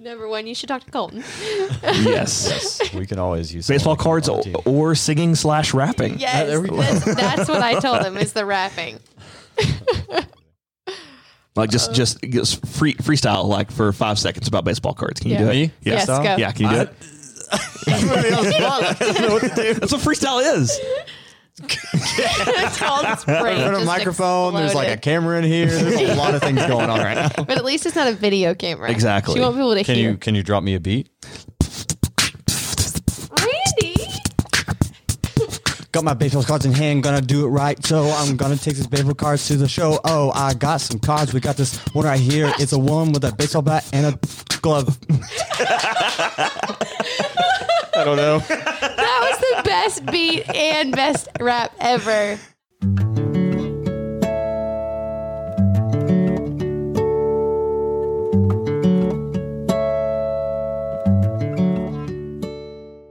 Number one, you should talk to Colton. Yes. We can always use some Baseball cards or, technology. or singing slash rapping. Yes, there we go. that's, that's what I told him is the rapping. Like just just, just free freestyle like for five seconds about baseball cards. Can you Yeah. do it? Me? Yeah. Yes, go. Yeah, can you do I- it? That's what freestyle is. It's called spray. Put a just microphone. There's like a camera in here. There's a lot of things going on right now. But at least it's not a video camera. Exactly. You want people to Can hear. you can you drop me a beat? Randy. Got my baseball cards in hand, gonna do it right. So I'm gonna take these baseball cards to the show. Oh, I got some cards. We got this one right here. It's a one with a baseball bat and a glove. I don't know. That was the best beat and best rap ever.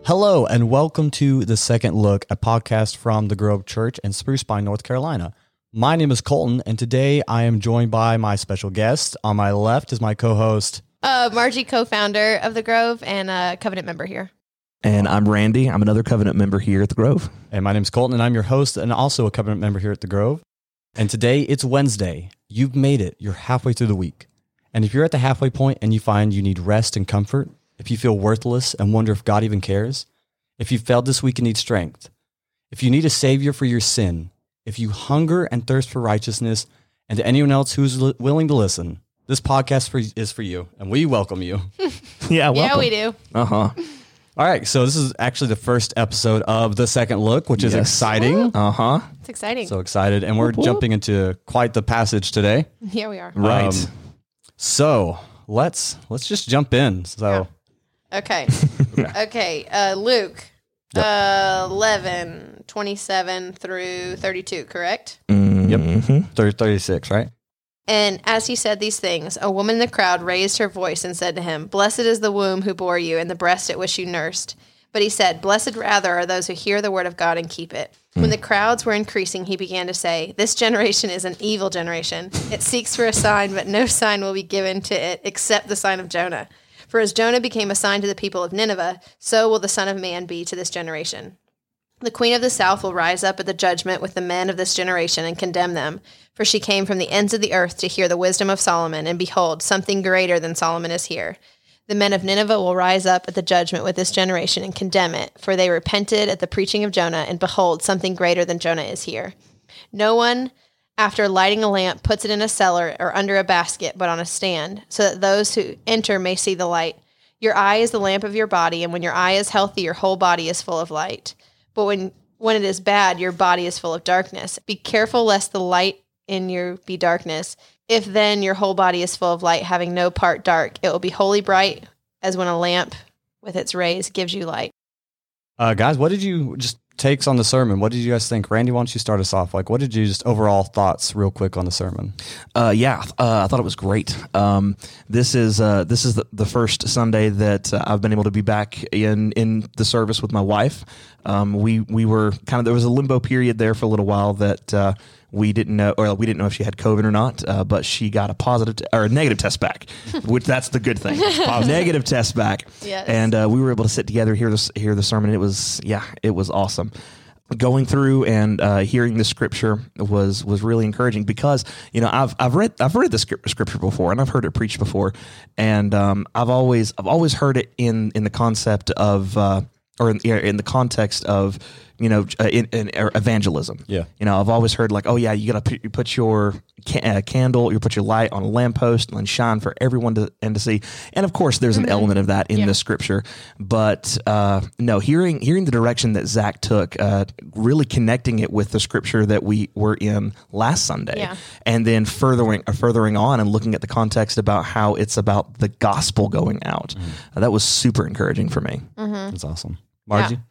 Hello and welcome to the second look, a podcast from the Grove Church in Spruce Pine, North Carolina. My name is Colton, and today I am joined by my special guest. On my left is my co-host. Uh, Margie, co-founder of the Grove and a covenant member here. And I'm Randy. I'm another covenant member here at the Grove. And my name is Colton, and I'm your host and also a covenant member here at the Grove. And today it's Wednesday. You've made it. You're halfway through the week. And if you're at the halfway point and you find you need rest and comfort, if you feel worthless and wonder if God even cares, if you failed this week and need strength, if you need a savior for your sin, if you hunger and thirst for righteousness, and to anyone else who's li- willing to listen, this podcast for, is for you, and we welcome you. Yeah, Yeah, we do. Uh huh. All right, so this is actually the first episode of the second look, which is Yes. exciting. Uh huh. It's exciting. So excited, and we're jumping into quite the passage today. here we are. Right. Um, So let's let's just jump in. So Okay. okay. Uh, Luke, uh, 11, 27 through 32, correct? yep, thir- thirty six, right? And as he said these things, a woman in the crowd raised her voice and said to him, Blessed is the womb who bore you and the breast at which you nursed. But he said, Blessed rather are those who hear the word of God and keep it. When hmm. the crowds were increasing, he began to say, This generation is an evil generation. It seeks for a sign, but no sign will be given to it except the sign of Jonah. For as Jonah became a sign to the people of Nineveh, so will the Son of Man be to this generation. The queen of the south will rise up at the judgment with the men of this generation and condemn them. For she came from the ends of the earth to hear the wisdom of Solomon, and behold, something greater than Solomon is here. The men of Nineveh will rise up at the judgment with this generation and condemn it, for they repented at the preaching of Jonah, and behold, something greater than Jonah is here. No one, after lighting a lamp, puts it in a cellar or under a basket, but on a stand, so that those who enter may see the light. Your eye is the lamp of your body, and when your eye is healthy, your whole body is full of light. But when when it is bad, your body is full of darkness. Be careful lest the light in you be darkness. If then your whole body is full of light, having no part dark, it will be wholly bright, as when a lamp with its rays gives you light. Uh, guys, what did you just takes on the sermon? What did you guys think? Randy, why don't you start us off? Like, what did you just overall thoughts, real quick, on the sermon? Uh, yeah, uh, I thought it was great. Um, this is uh, this is the, the first Sunday that uh, I've been able to be back in in the service with my wife. Um, we we were kind of there was a limbo period there for a little while that uh, we didn't know or we didn't know if she had COVID or not, uh, but she got a positive t- or a negative test back, which that's the good thing. negative test back, Yes. and uh, we were able to sit together hear this hear the sermon. It was yeah, it was awesome going through and uh, hearing the scripture was was really encouraging because you know I've I've read I've read the scripture before and I've heard it preached before and um, I've always I've always heard it in in the concept of uh, or in, in the context of you know uh, in, in er, evangelism Yeah. you know I've always heard like oh yeah you gotta put, you put your ca- uh, candle you put your light on a lamppost and shine for everyone to and to see and of course there's an element of that in Yeah. the scripture but uh, no hearing hearing the direction that Zach took uh, really connecting it with the scripture that we were in last Sunday Yeah. and then furthering uh, furthering on and looking at the context about how it's about the gospel going out Uh, that was super encouraging for me That's awesome. Margie? Yeah.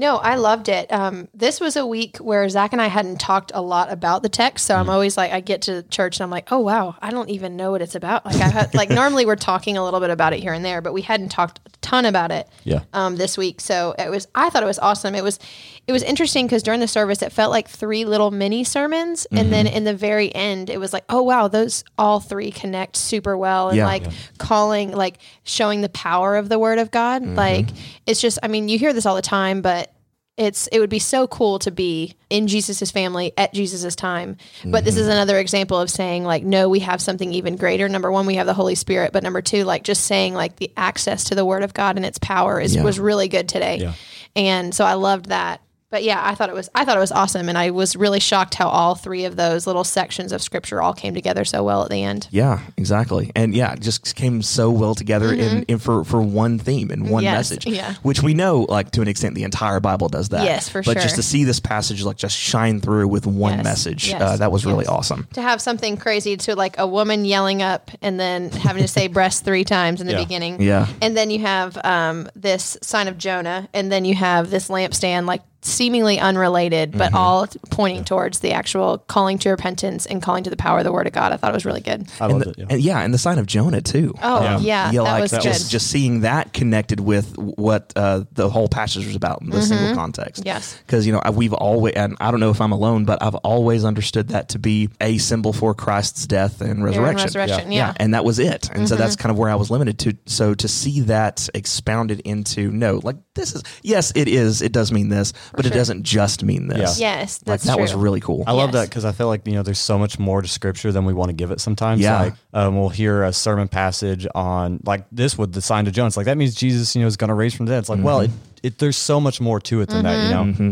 No, I loved it. Um, this was a week where Zach and I hadn't talked a lot about the text, so I'm always like, I get to church and I'm like, oh wow, I don't even know what it's about. Like I had, like normally we're talking a little bit about it here and there, but we hadn't talked ton about it Yeah. um, this week. So it was, I thought it was awesome. It was, it was interesting because during the service, it felt like three little mini sermons, and then Mm-hmm. in the very end, it was like, oh wow, those all three connect super well, and Yeah. like calling, like showing the power of the Word of God. Mm-hmm. Like it's just, I mean, you hear this all the time, but it's it would be so cool to be in Jesus's family at Jesus's time. But this is Mm-hmm. another example of saying like no, we have something even greater. Number 1, we have the Holy Spirit, but number 2, like just saying like the access to the word of God and its power is Yeah. was really good today. Yeah. And so I loved that. But yeah, I thought it was I thought it was awesome and I was really shocked how all three of those little sections of scripture all came together so well at the end. Yeah, exactly. And yeah, it just came so well together in, in for, for one theme and one Mm-hmm. Yes, message. yeah. Which we know like to an extent the entire Bible does that. Yes, for but sure. just to see this passage like just shine through with one Yes, message, yes, uh, that was really awesome. to have something crazy to like a woman yelling up and then having to say breast three times in the Yeah. beginning. Yeah. And then you have um, this sign of Jonah, and then you have this lampstand, like seemingly unrelated, but all pointing towards the actual calling to repentance and calling to the power of the word of God. I thought it was really good. I loved the- it. Yeah. and yeah, and the sign of Jonah too. Oh, Yeah. yeah, yeah, that like was just good. just seeing that connected with what uh, the whole passage was about in the single context. Mm-hmm. Yes. because you know we've always, and I don't know if I'm alone, but I've always understood that to be a symbol for Christ's death and resurrection. resurrection, yeah. and that was it. And so that's Mm-hmm. kind of where I was limited to. So to see that expounded into no, like this is yes, it is. It does mean this, but it sure. doesn't just mean this. yes, like that true. was really cool. I love Yes. that because I feel like you know there's so much more to scripture than we want to give it sometimes. Yeah. Like um, we'll hear a sermon passage on like this with the sign to Jones. Like that means Jesus, you know, is going to raise from the dead. It's like, well, it, it there's so much more to it than that. You know, Mm-hmm.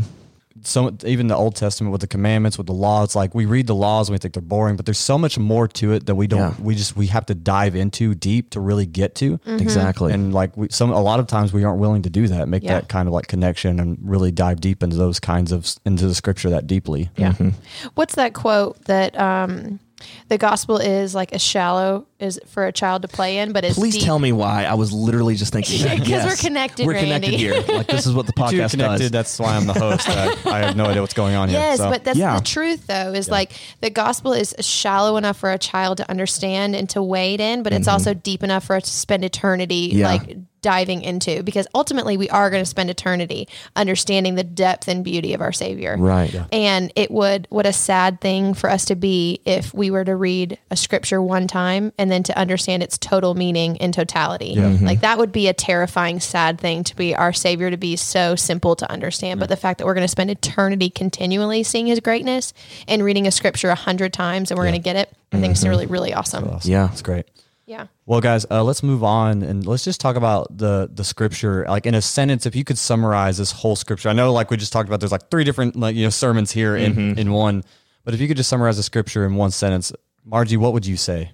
So even the Old Testament with the commandments, with the law, it's like we read the laws and we think they're boring, but there's so much more to it that we don't. Yeah. We just we have to dive into deep to really get to. Exactly. And like we, some, a lot of times we aren't willing to do that, make Yeah. that kind of like connection and really dive deep into those kinds of into the scripture that deeply. Yeah. Mm-hmm. What's that quote that um, the gospel is like a shallow is for a child to play in, but it's Please deep. tell me why. I was literally just thinking that. 'Cause Yes. we're connected, We're connected Randy. here. Like this is what the You're podcast connected. does. That's why I'm the host. I, I have no idea what's going on here. Yes, so. but that's Yeah. the truth, though. Is like the gospel is shallow enough for a child to understand and to wade in, but it's also deep enough for us to spend eternity Mm-hmm. Yeah. like diving into. Because ultimately, we are going to spend eternity understanding the depth and beauty of our Savior. Right. Yeah. And it would, what a sad thing for us to be if we were to read a scripture one time and then to understand its total meaning in totality. Mm-hmm. Like that would be a terrifying, sad thing to be our Savior to be so simple to understand. But the fact that we're going to spend eternity continually seeing His greatness and reading a scripture a hundred times and we're going to get it, I think it's mm-hmm. really, really awesome. Yeah. it's great. Yeah. Well, guys, uh, let's move on and let's just talk about the the scripture. Like in a sentence, if you could summarize this whole scripture. I know, like we just talked about, there's like three different like you know sermons here in in one. But if you could just summarize the scripture in one sentence, Margie, what would you say?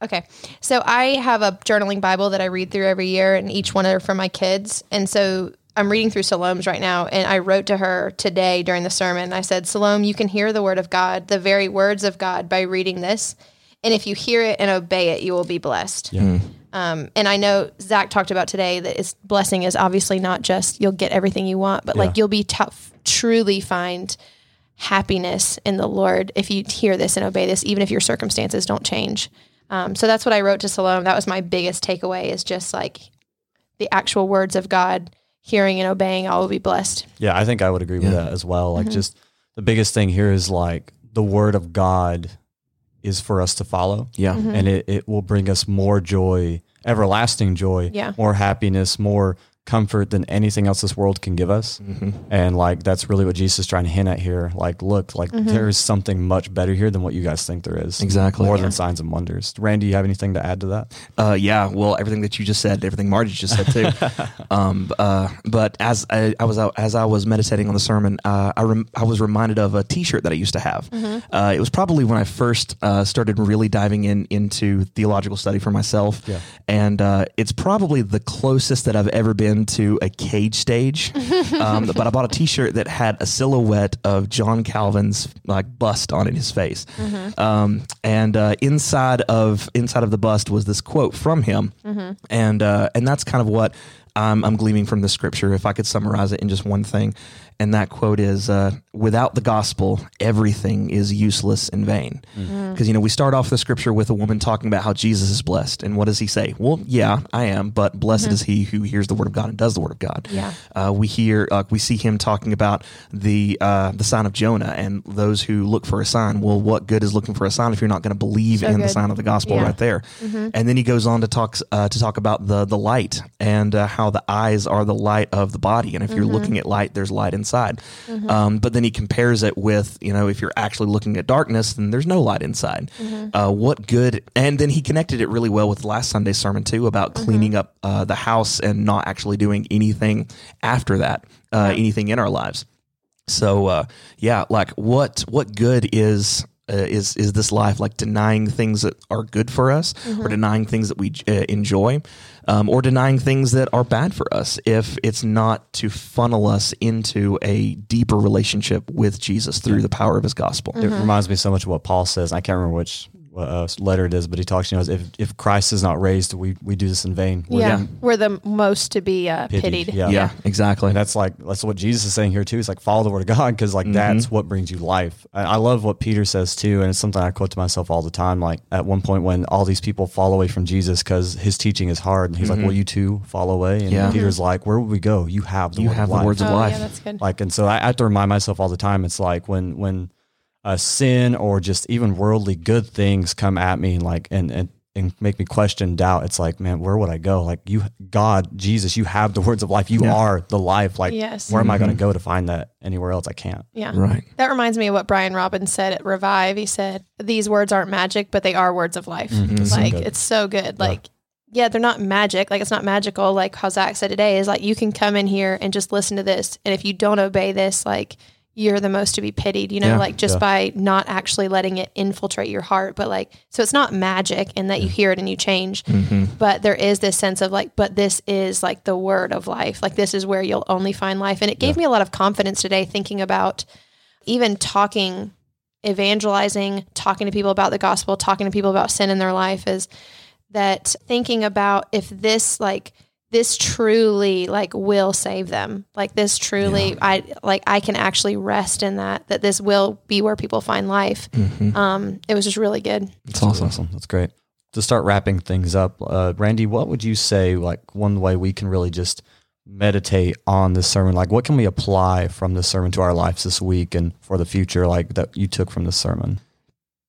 Okay. So I have a journaling Bible that I read through every year, and each one are for my kids. And so I'm reading through Salome's right now, and I wrote to her today during the sermon. I said, Salome, you can hear the word of God, the very words of God, by reading this. And if you hear it and obey it, you will be blessed. Um, and I know Zach talked about today that it's blessing is obviously not just you'll get everything you want, but like you'll be tough, truly find happiness in the Lord if you hear this and obey this, even if your circumstances don't change. Um, so that's what I wrote to Salome. That was my biggest takeaway is just like the actual words of God, hearing and obeying, I will be blessed. Yeah, I think I would agree with that as well. Like, just the biggest thing here is like the word of God is for us to follow. Yeah. Mm-hmm. and it, it will bring us more joy, everlasting joy, Yeah. more happiness, more comfort than anything else this world can give us. And like that's really what Jesus is trying to hint at here. Like, look, like there is something much better here than what you guys think there is. Exactly. More Yeah. than signs and wonders. Randy, you have anything to add to that? Uh, yeah, well, everything that you just said, everything Margie just said too. um, uh, but as I, I was out, as I was meditating on the sermon, uh, I rem- I was reminded of a T-shirt that I used to have. Uh, it was probably when I first uh, started really diving in into theological study for myself, Yeah. and uh, it's probably the closest that I've ever been to a cage stage. um, but I bought a T-shirt that had a silhouette of John Calvin's like bust on it, his face, um, and uh, inside of inside of the bust was this quote from him, and uh, and that's kind of what. I'm, I'm gleaming from the scripture. If I could summarize it in just one thing, and that quote is, uh, "Without the gospel, everything is useless and vain." Because you know we start off the scripture with a woman talking about how Jesus is blessed, and what does he say? Well, yeah, I am, but blessed is he who hears the word of God and does the word of God. Yeah. Uh, we hear, uh, we see him talking about the uh, the sign of Jonah and those who look for a sign. Well, what good is looking for a sign if you're not going to believe So in the sign of the gospel Yeah. right there? And then he goes on to talk uh, to talk about the the light and uh, how the eyes are the light of the body, and if you're looking at light, there's light inside. Um, but then he compares it with you know if you're actually looking at darkness, then there's no light inside. Uh, what good? And then he connected it really well with last Sunday's sermon too about cleaning up uh, the house and not actually doing anything after that, uh, anything in our lives. So uh, yeah, like what what good is uh, is is this life like denying things that are good for us, or denying things that we uh, enjoy, um, or denying things that are bad for us if it's not to funnel us into a deeper relationship with Jesus through the power of His gospel. It reminds me so much of what Paul says. I can't remember which uh, letter it is, but he talks, you know, if, if Christ is not raised, we, we do this in vain. We're Yeah. We're the most to be uh, Pitied, pitied. yeah. Yeah, exactly. And that's like that's what Jesus is saying here too. He's like follow the word of God because like that's what brings you life. I, I love what Peter says too, and it's something I quote to myself all the time. Like at one point when all these people fall away from Jesus because his teaching is hard, and he's like, "Well, you too fall away." And Yeah. Peter's like, "Where would we go? You have the You word have of the life." words of Oh, life. yeah, that's good. like and so I have to remind myself all the time it's like when when a sin or just even worldly good things come at me like and and and make me question doubt it's like man where would i go like you god jesus you have the words of life you Yeah. are the life like Yes. where am i going to mm-hmm. go to find that anywhere else i can't Yeah. right. That reminds me of what Brian Robbins said at Revive. He said, These words aren't magic, but they are words of life. Mm-hmm. That's so Like, good. it's so good. Like, yeah, they're not magic. Like, it's not magical. Like how Zach said today is like, you can come in here and just listen to this. And if you don't obey this, like, you're the most to be pitied, you know, Yeah. like just Yeah. by not actually letting it infiltrate your heart. But like, so it's not magic in that you mm. hear it and you change, mm-hmm. but there is this sense of like, but this is like the word of life. Like, this is where you'll only find life. And it gave me a lot of confidence today thinking about even talking, evangelizing, talking to people about the gospel, talking to people about sin in their life is that thinking about if this like this truly like will save them. Like this truly i like i can actually rest in that that this will be where people find life. Um it was just really good. It's awesome. awesome. That's great. To start wrapping things up uh, randy what would you say like one way we can really just meditate on this sermon? Like what can we apply from this sermon to our lives this week and for the future like that you took from this sermon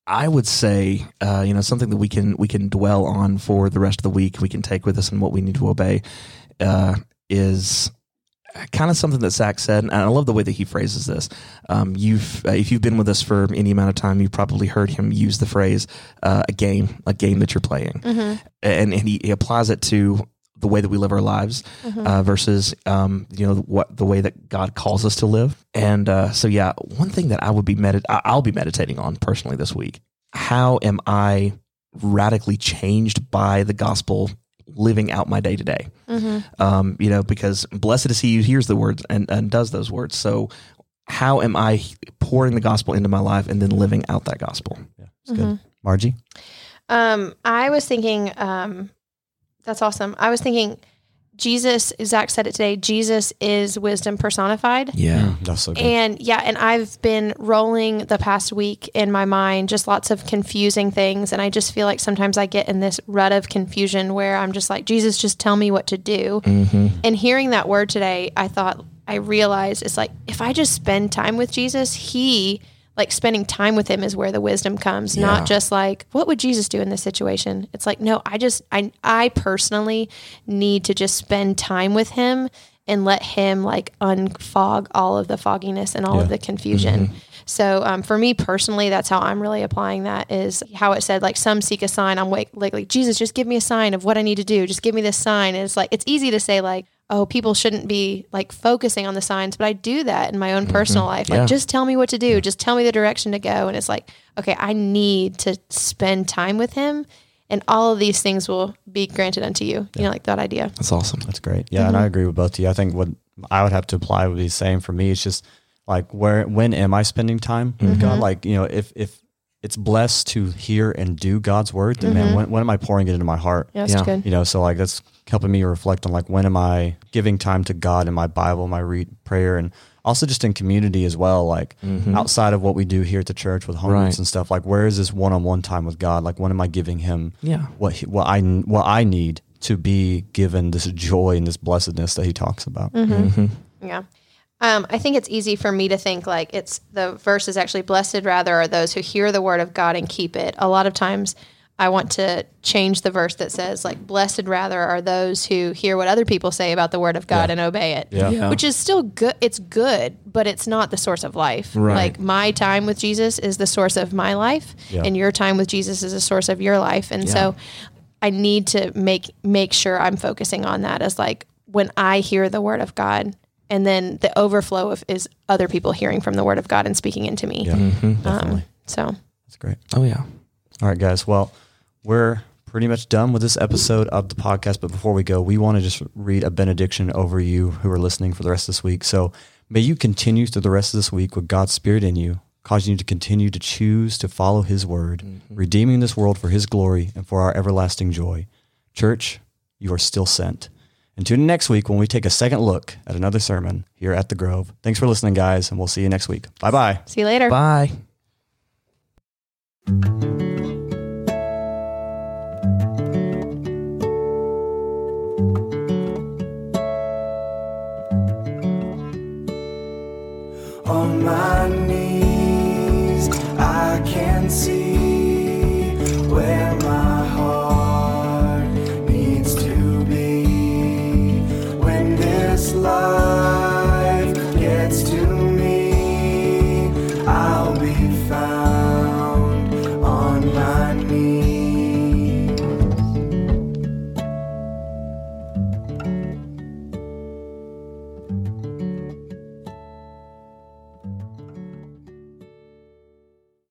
I would say, uh, you know, something that we can we can dwell on for the rest of the week. We can take with us and what we need to obey uh, is kind of something that Zach said, and I love the way that he phrases this. Um, you've uh, if you've been with us for any amount of time, you've probably heard him use the phrase uh, "a game," a game that you're playing, and and he, he applies it to the way that we live our lives uh, versus um, you know what the way that God calls us to live. And uh, so, yeah, one thing that I would be medit- I- I'll be meditating on personally this week: how am I radically changed by the gospel? Living out my day to day, um, you know, because blessed is he who hears the words and, and does those words. So, how am I pouring the gospel into my life and then living out that gospel? yeah it's good margie um i was thinking um that's awesome. I was thinking jesus zach said it today jesus is wisdom personified. Yeah, mm, mm. that's so good. And yeah, and I've been rolling the past week in my mind just lots of confusing things. And I just feel like sometimes I get in this rut of confusion where I'm just like, Jesus, just tell me what to do. Mm-hmm. And hearing that word today, I thought, I realized it's like, if I just spend time with Jesus, He, like spending time with Him is where the wisdom comes, Yeah. not just like, what would Jesus do in this situation? It's like, no, I just, I, I personally need to just spend time with Him and let him like unfog all of the fogginess and all of the confusion. So um, for me personally, that's how I'm really applying that is how it said like some seek a sign. I'm like, like, like Jesus, just give me a sign of what I need to do. Just give me this sign. And it's like it's easy to say like, oh, people shouldn't be like focusing on the signs, but I do that in my own personal mm-hmm. life. Like, Yeah. just tell me what to do. Just tell me the direction to go. And it's like, okay, I need to spend time with him. And all of these things will be granted unto you. You know, like that idea. that's awesome. That's great. Yeah, and mm-hmm. I agree with both of you. I think what I would have to apply would be the same for me. It's just like where when am I spending time with mm-hmm. God? Like, you know, if if it's blessed to hear and do God's word, then man, mm-hmm. when, when am I pouring it into my heart? Yeah, that's Yeah. good. You know, so like that's helping me reflect on like when am I giving time to God in my Bible, my read prayer, and also just in community as well. Like mm-hmm. outside of what we do here at the church with homes Right. and stuff. Like where is this one on one time with God? Like when am I giving Him Yeah. what he, what I what I need to be given this joy and this blessedness that He talks about? Mm-hmm. Yeah. Um, I think it's easy for me to think like it's the verse is actually blessed rather are those who hear the word of God and keep it. A lot of times I want to change the verse that says like blessed rather are those who hear what other people say about the word of God Yeah. and obey it. Yeah. Yeah. Which is still good it's good, but it's not the source of life. Right. Like my time with Jesus is the source of my life Yeah. and your time with Jesus is the source of your life. And so I need to make make sure I'm focusing on that as like when I hear the word of God, and then the overflow of is other people hearing from the word of God and speaking into me. Yeah, Um, definitely. so That's great. Oh yeah. All right, guys. Well, we're pretty much done with this episode of the podcast. But before we go, we want to just read a benediction over you who are listening for the rest of this week. So may you continue through the rest of this week with God's Spirit in you, causing you to continue to choose to follow His word, redeeming this world for His glory and for our everlasting joy. Church, you are still sent. And tune in next week when we take a second look at another sermon here at the Grove. Thanks for listening, guys, and we'll see you next week. Bye bye. see you later. Bye. on my knees. I can see